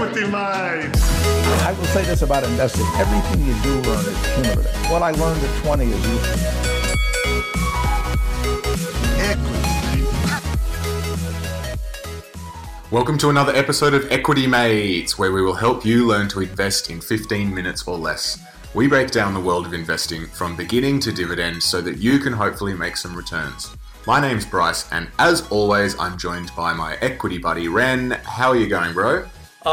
Equity Mate. I will say this about investing. Everything you do learn is cumulative. What I learned at 20 is useful. Welcome to another episode of Equity Mates, where we will help you learn to invest in 15 minutes or less. We break down the world of investing from beginning to dividend so that you can hopefully make some returns. My name's Bryce, and as always, I'm joined by my equity buddy Ren. How are you going, bro?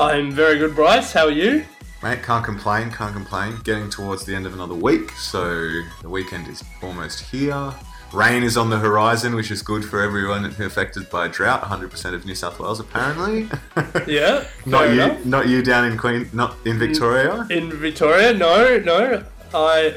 I'm very good, Bryce. How are you? Mate, can't complain, can't complain. Getting towards the end of another week, so the weekend is almost here. Rain is on the horizon, which is good for everyone affected by drought. 100% of New South Wales, apparently. Yeah. not you, enough. not you down in Queen, not in Victoria. In Victoria, no, no. I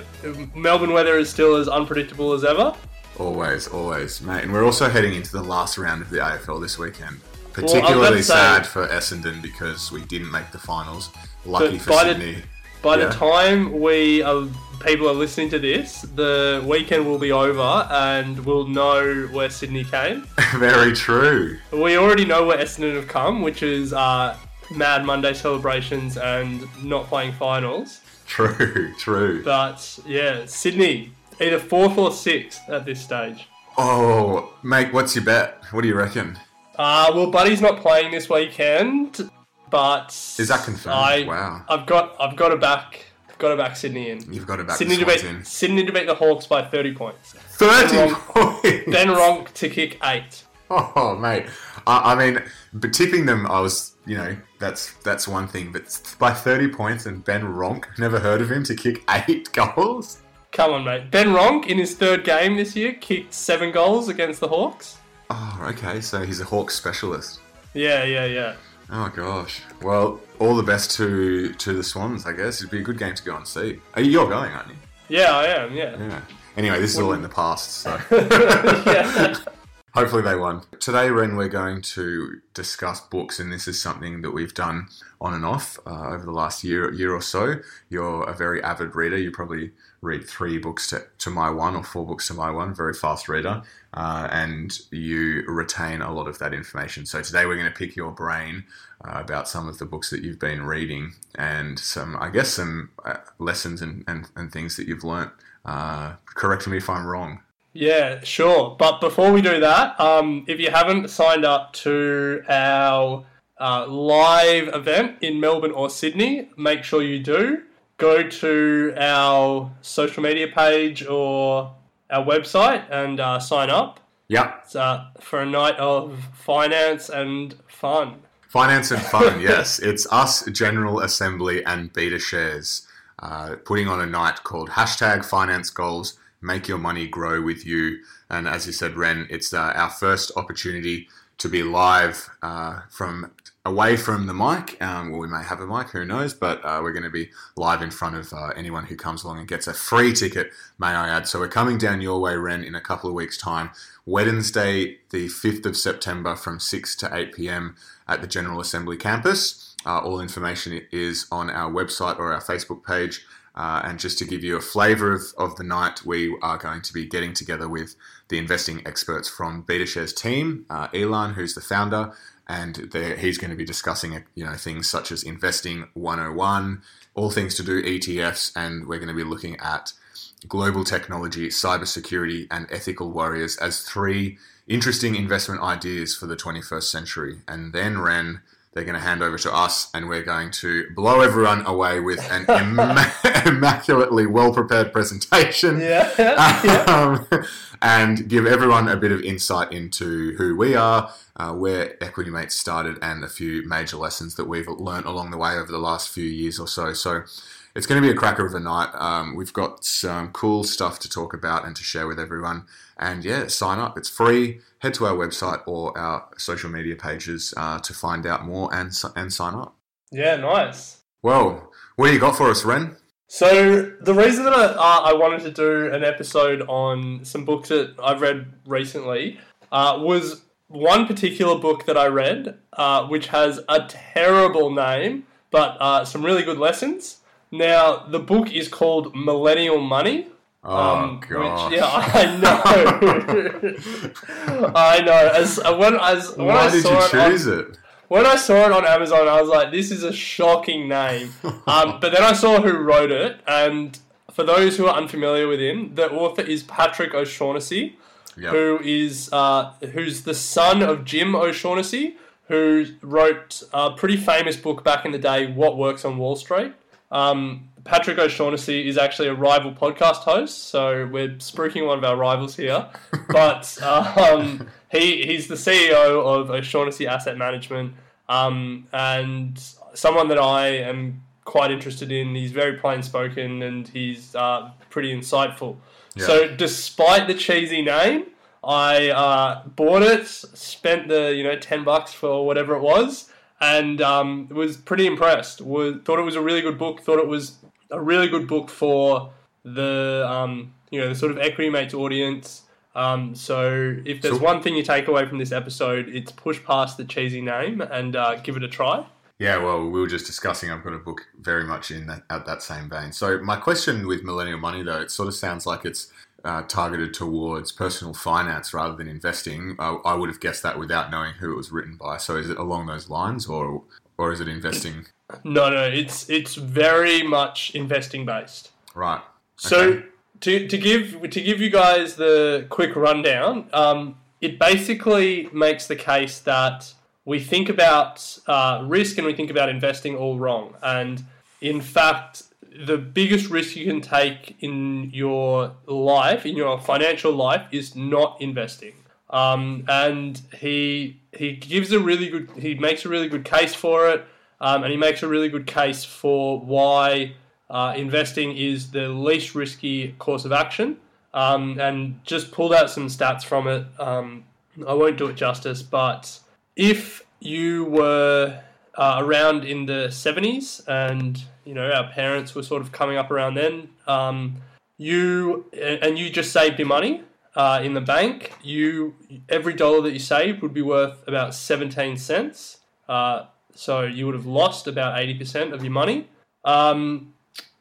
Melbourne weather is still as unpredictable as ever. Always, always, mate. And we're also heading into the last round of the AFL this weekend. Well, I was about Particularly say- sad for Essendon because we didn't make the finals. Lucky for by the- Sydney. By Yeah. the time we are, people are listening to this, the weekend will be over and we'll know where Sydney came. Very true. We already know where Essendon have come, which is uh, Mad Monday celebrations and not playing finals. True, true. But yeah, Sydney, either fourth or sixth at this stage. Oh, mate, what's your bet? What do you reckon? Uh, well, Buddy's not playing this weekend, but Is that confirmed? I, Wow. I've got I've got to back got to back Sydney in. You've got to back Sydney to beat in. Sydney to beat the Hawks by thirty points. 30 Wrong. points! Ben Ronke to kick eight. Oh, mate. I, I mean, but tipping them, I was, you know, that's that's one thing. But by 30 points and Ben Ronke, never heard of him, to kick eight goals? Come on, mate. Ben Ronke in his third game this year kicked seven goals against the Hawks. Oh, okay. So he's a hawk specialist. Yeah, yeah, yeah. Oh gosh. Well, all the best to to the Swans. I guess it'd be a good game to go and see. Are you, you're going, aren't you? Yeah, I am. Yeah. Yeah. Anyway, this is all in the past, so yeah. hopefully they won. Today, Ren, we're going to discuss books, and this is something that we've done on and off uh, over the last year year or so. You're a very avid reader. You probably read three books to, to my one or four books to my one. Very fast reader, uh, and you retain a lot of that information. So today, we're going to pick your brain. Uh, about some of the books that you've been reading and some, I guess, some uh, lessons and, and, and things that you've learnt. Uh, correct me if I'm wrong. Yeah, sure. But before we do that, um, if you haven't signed up to our uh, live event in Melbourne or Sydney, make sure you do. Go to our social media page or our website and uh, sign up. It's uh, for a night of finance and fun. Finance and fun, yes. It's us, General Assembly, and Beta Shares uh, putting on a night called hashtag Finance Goals, Make Your Money Grow with You. And as you said, Ren, it's uh, our first opportunity to be live uh, from away from the mic. Um, well, we may have a mic, who knows? But uh, we're going to be live in front of uh, anyone who comes along and gets a free ticket, may I add. So we're coming down your way, Ren, in a couple of weeks' time. Wednesday, the 5th of September from 6 to 8 p.m. at the General Assembly campus. Uh, all information is on our website or our Facebook page. Uh, and just to give you a flavor of, of the night, we are going to be getting together with the investing experts from BetaShares team, uh, Elon, who's the founder, and he's going to be discussing you know things such as investing 101, all things to do ETFs, and we're going to be looking at global technology, cybersecurity, and ethical warriors as three interesting investment ideas for the 21st century. And then Ren they're going to hand over to us, and we're going to blow everyone away with an immaculately well prepared presentation. Yeah. yeah. Um, and give everyone a bit of insight into who we are, uh, where Equity Mates started, and a few major lessons that we've learned along the way over the last few years or so. So it's going to be a cracker of a night. Um, we've got some cool stuff to talk about and to share with everyone. And yeah, sign up. It's free. Head to our website or our social media pages uh, to find out more and and sign up. Yeah, nice. Well, what do you got for us, Ren? So the reason that I, uh, I wanted to do an episode on some books that I've read recently uh, was one particular book that I read, uh, which has a terrible name, but uh, some really good lessons. Now, the book is called Millennial Money. Oh um, god! Which, yeah, I know. I know. As uh, when as when why I did saw you choose it, on, it? When I saw it on Amazon, I was like, "This is a shocking name." um, but then I saw who wrote it, and for those who are unfamiliar with him, the author is Patrick O'Shaughnessy, yep. who is uh, who's the son of Jim O'Shaughnessy, who wrote a pretty famous book back in the day, "What Works on Wall Street." Um, Patrick O'Shaughnessy is actually a rival podcast host, so we're spruiking one of our rivals here. but um, he he's the CEO of O'Shaughnessy Asset Management, um, and someone that I am quite interested in. He's very plain spoken and he's uh, pretty insightful. Yeah. So, despite the cheesy name, I uh, bought it, spent the you know ten bucks for whatever it was, and um, was pretty impressed. Was thought it was a really good book. Thought it was a really good book for the um, you know the sort of equity mates audience. Um, so if there's one thing you take away from this episode, it's push past the cheesy name and uh, give it a try. Yeah, well, we were just discussing. I've got a book very much in that, at that same vein. So my question with Millennial Money, though, it sort of sounds like it's uh, targeted towards personal finance rather than investing. I, I, would have guessed that without knowing who it was written by. So is it along those lines, or or is it investing? No, no, it's it's very much investing based. Right. So okay. to, to give to give you guys the quick rundown, um, it basically makes the case that we think about uh, risk and we think about investing all wrong, and in fact, the biggest risk you can take in your life, in your financial life, is not investing. Um, and he he gives a really good, he makes a really good case for it, um, and he makes a really good case for why uh, investing is the least risky course of action. Um, and just pulled out some stats from it. Um, I won't do it justice, but if you were uh, around in the 70s and you know our parents were sort of coming up around then um, you and you just saved your money uh, in the bank you every dollar that you saved would be worth about 17 cents uh, so you would have lost about 80% of your money um,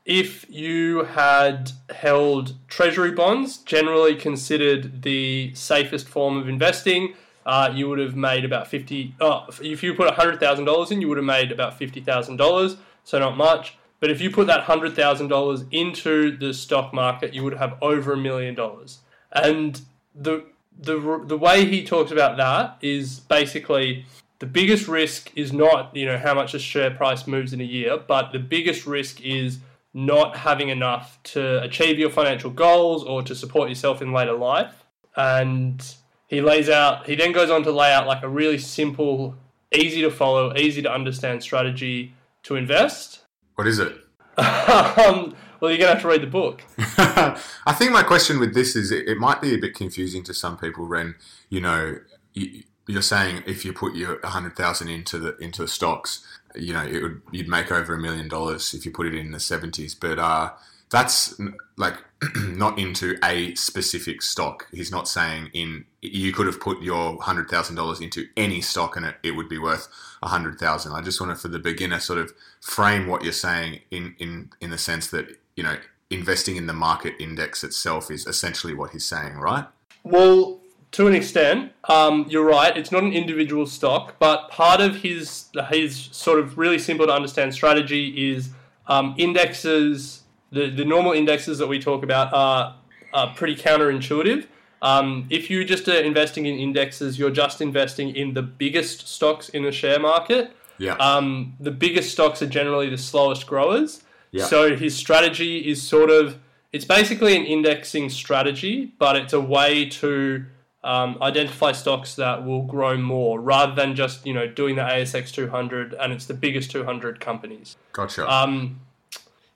if you had held treasury bonds generally considered the safest form of investing uh, you would have made about fifty. Oh, if you put hundred thousand dollars in, you would have made about fifty thousand dollars. So not much. But if you put that hundred thousand dollars into the stock market, you would have over a million dollars. And the the the way he talks about that is basically the biggest risk is not you know how much a share price moves in a year, but the biggest risk is not having enough to achieve your financial goals or to support yourself in later life. And he lays out, he then goes on to lay out like a really simple, easy to follow, easy to understand strategy to invest. What is it? um, well, you're going to have to read the book. I think my question with this is it, it, might be a bit confusing to some people, Ren. You know, you, are saying if you put your 100000 into the into the stocks, you know, it would you'd make over a million dollars if you put it in the 70s. But uh, that's like not into a specific stock. He's not saying in you could have put your hundred thousand dollars into any stock and it, it would be worth a hundred thousand. I just want to for the beginner sort of frame what you're saying in in in the sense that you know investing in the market index itself is essentially what he's saying, right? Well, to an extent, um, you're right. It's not an individual stock, but part of his his sort of really simple to understand strategy is um, indexes. The the normal indexes that we talk about are, are pretty counterintuitive. Um, if you just are investing in indexes, you're just investing in the biggest stocks in the share market. Yeah. Um, the biggest stocks are generally the slowest growers. Yeah. So his strategy is sort of it's basically an indexing strategy, but it's a way to um, identify stocks that will grow more rather than just you know doing the ASX 200 and it's the biggest 200 companies. gotcha. Um,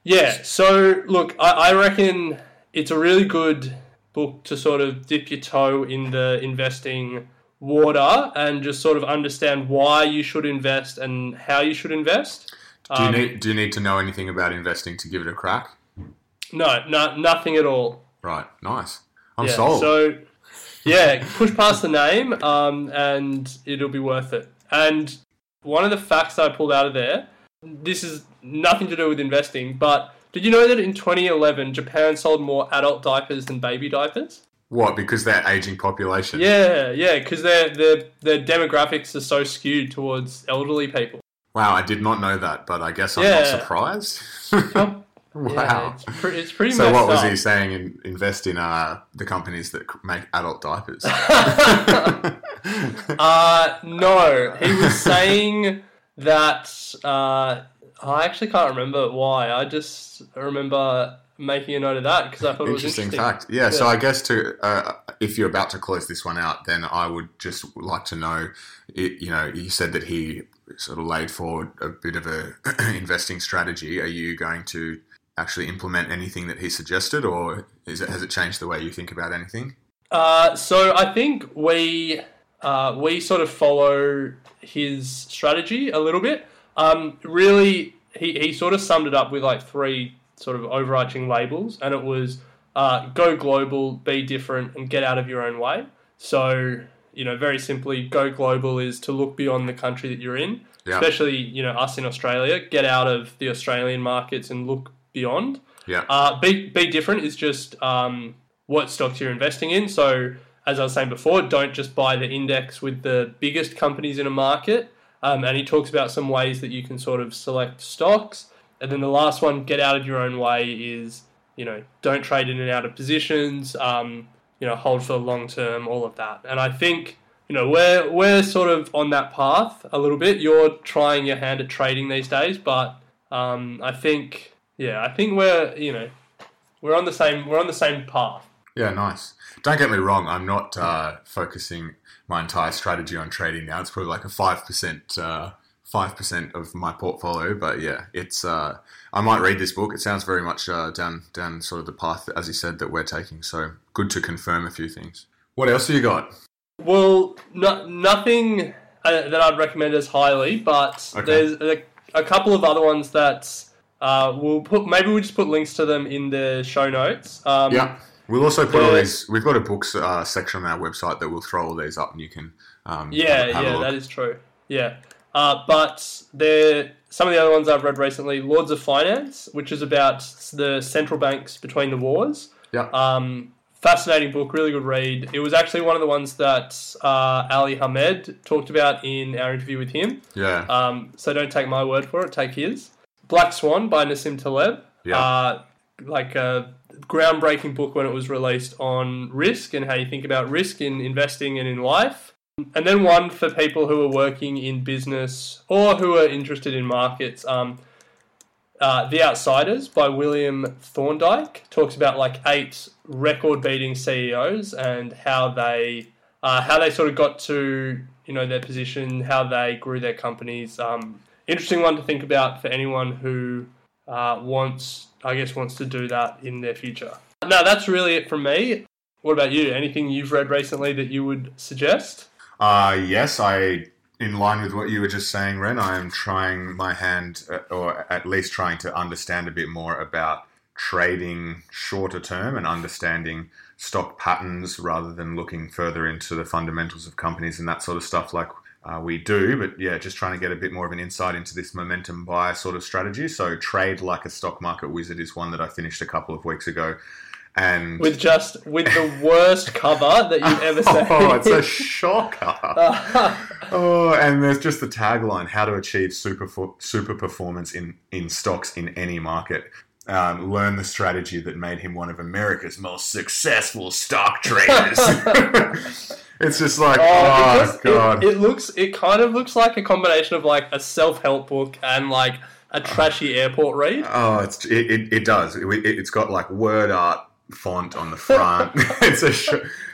yeah, so look, I, I reckon it's a really good book to sort of dip your toe in the investing water and just sort of understand why you should invest and how you should invest. do you um, need do you need to know anything about investing to give it a crack? No, no, nothing at all. Right. Nice. I'm yeah, sold. So, yeah, push past the name, um, and it'll be worth it. And one of the facts I pulled out of there, this is nothing to do with investing, but did you know that in 2011 Japan sold more adult diapers than baby diapers? what? Because they're aging population. Yeah, yeah, because their their their demographics are so skewed towards elderly people. Wow, I did not know that, but I guess I'm Yeah. not surprised. Wow. Yeah, it's, pre- it's pretty. so what was up. he saying? In, invest in uh, the companies that make adult diapers. Uh, no, he was saying that. Uh, I actually can't remember why. I just remember making a note of that because I thought it was interesting interesting. fact. Yeah, So I guess to uh, if you're about to close this one out, then I would just like to know. It, you know, you said that he sort of laid forward a bit of a investing strategy. Are you going to actually implement anything that he suggested, or is it has it changed the way you think about anything? Uh, so I think we uh, we sort of follow his strategy a little bit. Um, really, he, he sort of summed it up with like three sort of overarching labels, and it was uh, go global, be different, and get out of your own way. So you know, very simply, go global is to look beyond the country that you're in, Yeah. especially you know us in Australia. Get out of the Australian markets and look beyond. Yeah. Uh, be, be different is just um, what stocks you're investing in. So, as I was saying before, don't just buy the index with the biggest companies in a market. Um, and he talks about some ways that you can sort of select stocks. And then the last one, get out of your own way, is you know don't trade in and out of positions. Um, you know, hold for the long term, all of that. And I think you know we're we're sort of on that path a little bit. You're trying your hand at trading these days, but um, I think yeah, I think we're you know we're on the same we're on the same path. Yeah, nice. Don't get me wrong. I'm not uh, focusing my entire strategy on trading now. It's probably like a five percent, uh, five percent of my portfolio. But yeah, it's. Uh, I might read this book. It sounds very much uh, down down sort of the path, as you said, that we're taking. So good to confirm a few things. What else have you got? Well, no, nothing uh, that I'd recommend as highly, but Okay. there's a, a couple of other ones that uh, we'll put. Maybe we'll just put links to them in the show notes. Um, Yeah, we'll also put all these. We've got a books uh, section on our website that we'll throw all these up, and you can. Um, Yeah, have, yeah, that is true. Yeah, uh, but there some of the other ones I've read recently, Lords of Finance, which is about the central banks between the wars. Yeah. Um, fascinating book, really good read. It was actually one of the ones that uh, Ali Hamed talked about in our interview with him. yeah. Um, so don't take my word for it, take his. Black Swan by Nassim Taleb. Yeah. Uh, like a groundbreaking book when it was released on risk and how you think about risk in investing and in life. And then one for people who are working in business or who are interested in markets. Um, uh, the Outsiders by William Thorndike talks about like eight record-beating CEOs and how they uh, how they sort of got to you know their position, how they grew their companies. Um, interesting one to think about for anyone who uh, wants, I guess, wants to do that in their future. No, that's really it from me. What about you? Anything you've read recently that you would suggest? Uh, yes, I, in line with what you were just saying, Ren, I am trying my hand, uh, or at least trying to understand a bit more about trading shorter term and understanding stock patterns rather than looking further into the fundamentals of companies and that sort of stuff like uh, we do. But yeah, just trying to get a bit more of an insight into this momentum buy sort of strategy. So, trade like a stock market wizard is one that I finished a couple of weeks ago. And with just with the worst cover that you've ever seen. oh, it's a shocker. oh, and there's just the tagline: "How to achieve super super performance in in stocks in any market." Um, learn the strategy that made him one of America's most successful stock traders. it's just like, oh, oh god! It, it, looks, it kind of looks like a combination of like a self-help book and like a trashy airport read. Oh, it's it, it, it does. It, has got like word art font on the front. it's a. Sh-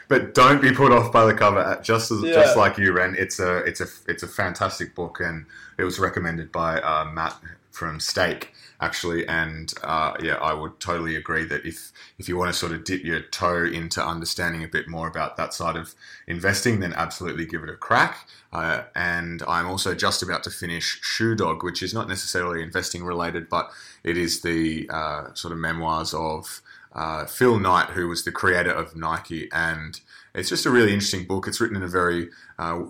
but don't be put off by the cover. Just as, yeah. just like you, Ren. It's a it's a it's a fantastic book, and it was recommended by uh, Matt from Stake actually. And uh, yeah, I would totally agree that if if you want to sort of dip your toe into understanding a bit more about that side of investing, then absolutely give it a crack. Uh, and I'm also just about to finish Shoe Dog, which is not necessarily investing related, but it is the uh, sort of memoirs of uh, Phil Knight, who was the creator of Nike, and it's just a really interesting book. It's written in a very uh,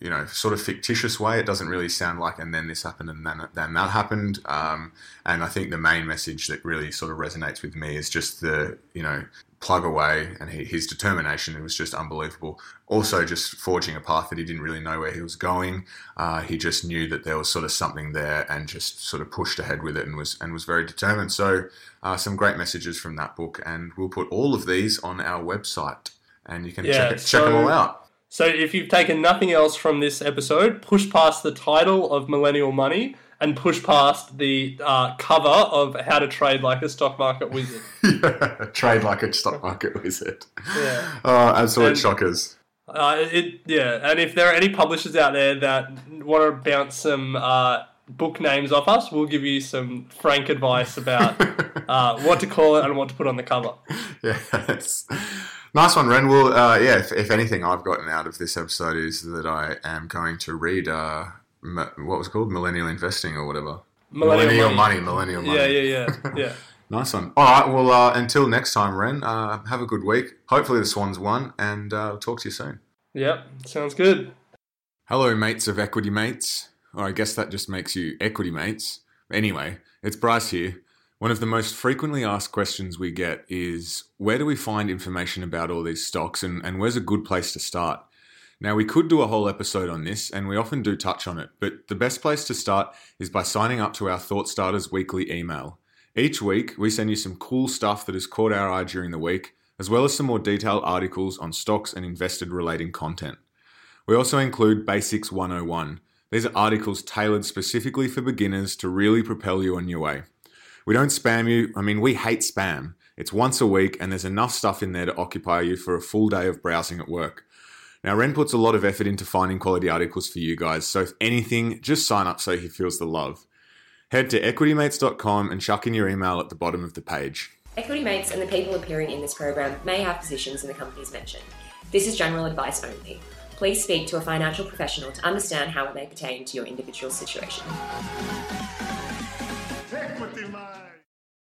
you know, sort of fictitious way. It doesn't really sound like, and then this happened, and then then that happened. Um, and I think the main message that really sort of resonates with me is just the, you know, plug away and he, his determination. It was just unbelievable. Also, just forging a path that he didn't really know where he was going. Uh, he just knew that there was sort of something there, and just sort of pushed ahead with it, and was and was very determined. So, uh, some great messages from that book, and we'll put all of these on our website, and you can yeah, check, it, so- check them all out. So if you've taken nothing else from this episode, push past the title of Millennial Money and push past the uh, cover of How to Trade Like a Stock Market Wizard. yeah, trade like a stock market wizard. Yeah. Oh, absolute and, shockers. Uh, it, yeah, and if there are any publishers out there that want to bounce some uh, book names off us, we'll give you some frank advice about uh, what to call it and what to put on the cover. Yes. Nice one, Ren. Well, uh, yeah, if, if, anything I've gotten out of this episode is that I am going to read, uh, what was called? Millennial Investing or whatever. Millennial, millennial money. money. Millennial money. Yeah, yeah, yeah. yeah. nice one. All right. Well, uh, until next time, Ren, uh, have a good week. Hopefully the Swans won, and uh, I'll talk to you soon. Yep. Sounds good. Hello, mates of Equity Mates. Or I guess that just makes you Equity Mates. Anyway, it's Bryce here. One of the most frequently asked questions we get is where do we find information about all these stocks and, and where's a good place to start? Now, we could do a whole episode on this, and we often do touch on it, but the best place to start is by signing up to our Thought Starters weekly email. Each week, we send you some cool stuff that has caught our eye during the week, as well as some more detailed articles on stocks and invested relating content. We also include Basics 101. These are articles tailored specifically for beginners to really propel you on your way. We don't spam you. I mean, we hate spam. It's once a week, and there's enough stuff in there to occupy you for a full day of browsing at work. Now, Ren puts a lot of effort into finding quality articles for you guys, so if anything, just sign up so he feels the love. Head to equitymates.com and chuck in your email at the bottom of the page. Equity Mates and the people appearing in this program may have positions in the companies mentioned. This is general advice only. Please speak to a financial professional to understand how it may pertain to your individual situation.